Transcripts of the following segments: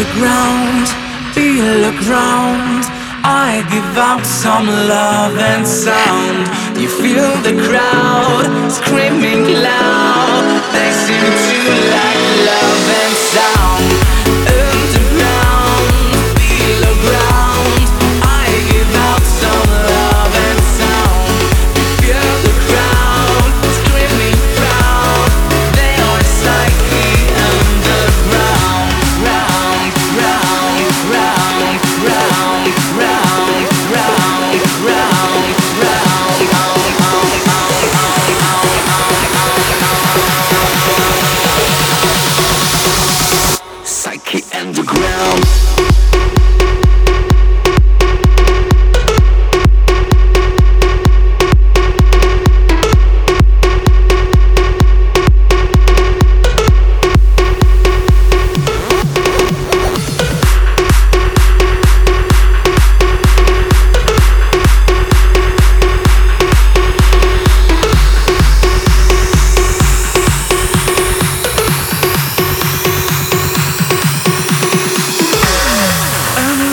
Underground, feel around. I give out some love and sound. You feel the crowd screaming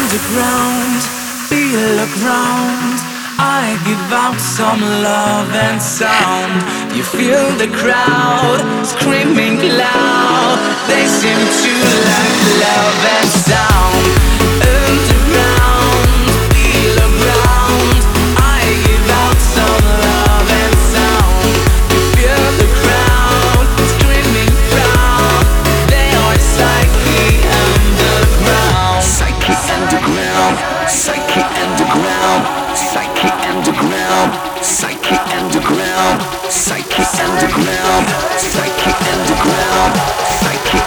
underground, feel around. I give out some love and sound. You feel the crowd screaming loud. They seem to underground, psyche underground, psyche